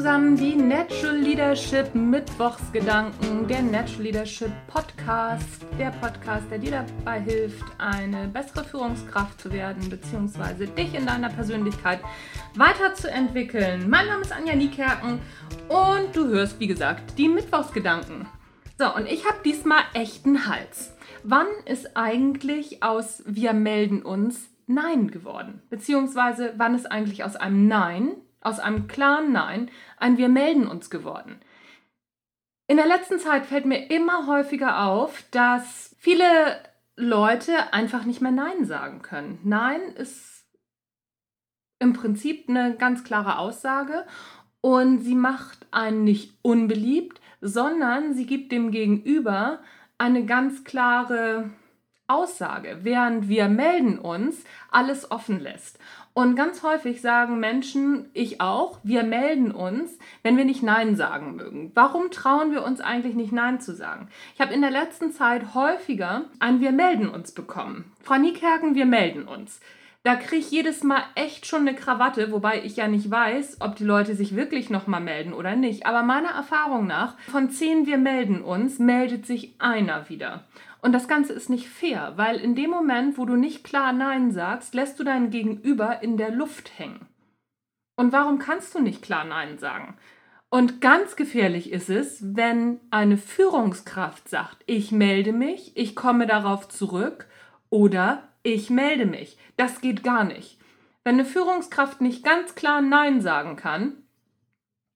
zusammen die Natural Leadership Mittwochsgedanken, der Natural Leadership Podcast, der Podcast, der dir dabei hilft, eine bessere Führungskraft zu werden, beziehungsweise dich in deiner Persönlichkeit weiterzuentwickeln. Mein Name ist Anja Niekerken und du hörst, wie gesagt, die Mittwochsgedanken. So, und ich habe diesmal echten Hals. Wann ist eigentlich aus Wir melden uns Nein geworden? Beziehungsweise wann ist eigentlich aus einem Nein aus einem klaren Nein ein Wir melden uns geworden. In der letzten Zeit fällt mir immer häufiger auf, dass viele Leute einfach nicht mehr Nein sagen können. Nein ist im Prinzip eine ganz klare Aussage und sie macht einen nicht unbeliebt, sondern sie gibt dem Gegenüber eine ganz klare Aussage, während wir melden uns alles offen lässt. Und ganz häufig sagen Menschen, ich auch, wir melden uns, wenn wir nicht Nein sagen mögen. Warum trauen wir uns eigentlich nicht Nein zu sagen? Ich habe in der letzten Zeit häufiger ein Wir melden uns bekommen. Frau Niekerken, wir melden uns. Da kriege ich jedes Mal echt schon eine Krawatte, wobei ich ja nicht weiß, ob die Leute sich wirklich nochmal melden oder nicht. Aber meiner Erfahrung nach, von zehn Wir melden uns, meldet sich einer wieder. Und das Ganze ist nicht fair, weil in dem Moment, wo du nicht klar Nein sagst, lässt du dein Gegenüber in der Luft hängen. Und warum kannst du nicht klar Nein sagen? Und ganz gefährlich ist es, wenn eine Führungskraft sagt, ich melde mich, ich komme darauf zurück oder ich melde mich. Das geht gar nicht. Wenn eine Führungskraft nicht ganz klar Nein sagen kann,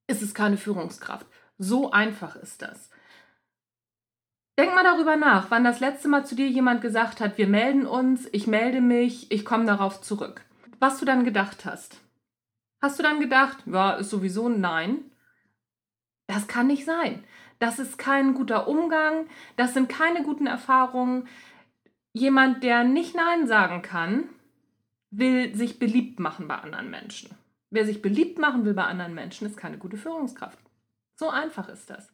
ist es keine Führungskraft. So einfach ist das. Denk mal darüber nach, wann das letzte Mal zu dir jemand gesagt hat, wir melden uns, ich melde mich, ich komme darauf zurück. Was du dann gedacht hast. Hast du dann gedacht, ja, ist sowieso ein Nein? Das kann nicht sein. Das ist kein guter Umgang, das sind keine guten Erfahrungen. Jemand, der nicht Nein sagen kann, will sich beliebt machen bei anderen Menschen. Wer sich beliebt machen will bei anderen Menschen, ist keine gute Führungskraft. So einfach ist das.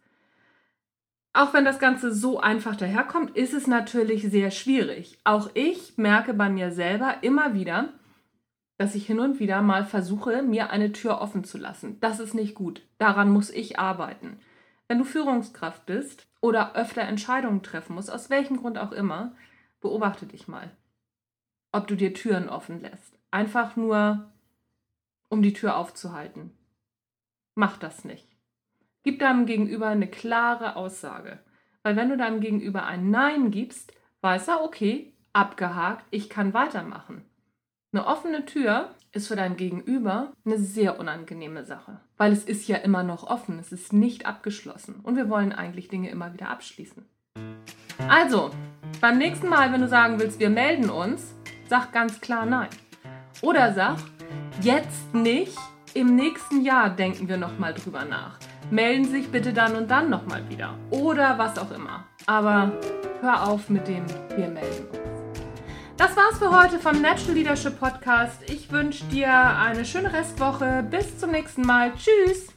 Auch wenn das Ganze so einfach daherkommt, ist es natürlich sehr schwierig. Auch ich merke bei mir selber immer wieder, dass ich hin und wieder mal versuche, mir eine Tür offen zu lassen. Das ist nicht gut. Daran muss ich arbeiten. Wenn du Führungskraft bist oder öfter Entscheidungen treffen musst, aus welchem Grund auch immer, beobachte dich mal, ob du dir Türen offen lässt. Einfach nur, um die Tür aufzuhalten. Mach das nicht. Gib deinem Gegenüber eine klare Aussage. Weil wenn du deinem Gegenüber ein Nein gibst, weiß er, okay, abgehakt, ich kann weitermachen. Eine offene Tür ist für dein Gegenüber eine sehr unangenehme Sache, weil es ist ja immer noch offen, es ist nicht abgeschlossen und wir wollen eigentlich Dinge immer wieder abschließen. Also, beim nächsten Mal, wenn du sagen willst, wir melden uns, sag ganz klar Nein. Oder sag, jetzt nicht, im nächsten Jahr denken wir nochmal drüber nach melden sich bitte dann und dann nochmal wieder. Oder was auch immer. Aber hör auf mit dem Wir melden uns. Das war's für heute vom Natural Leadership Podcast. Ich wünsche dir eine schöne Restwoche. Bis zum nächsten Mal. Tschüss.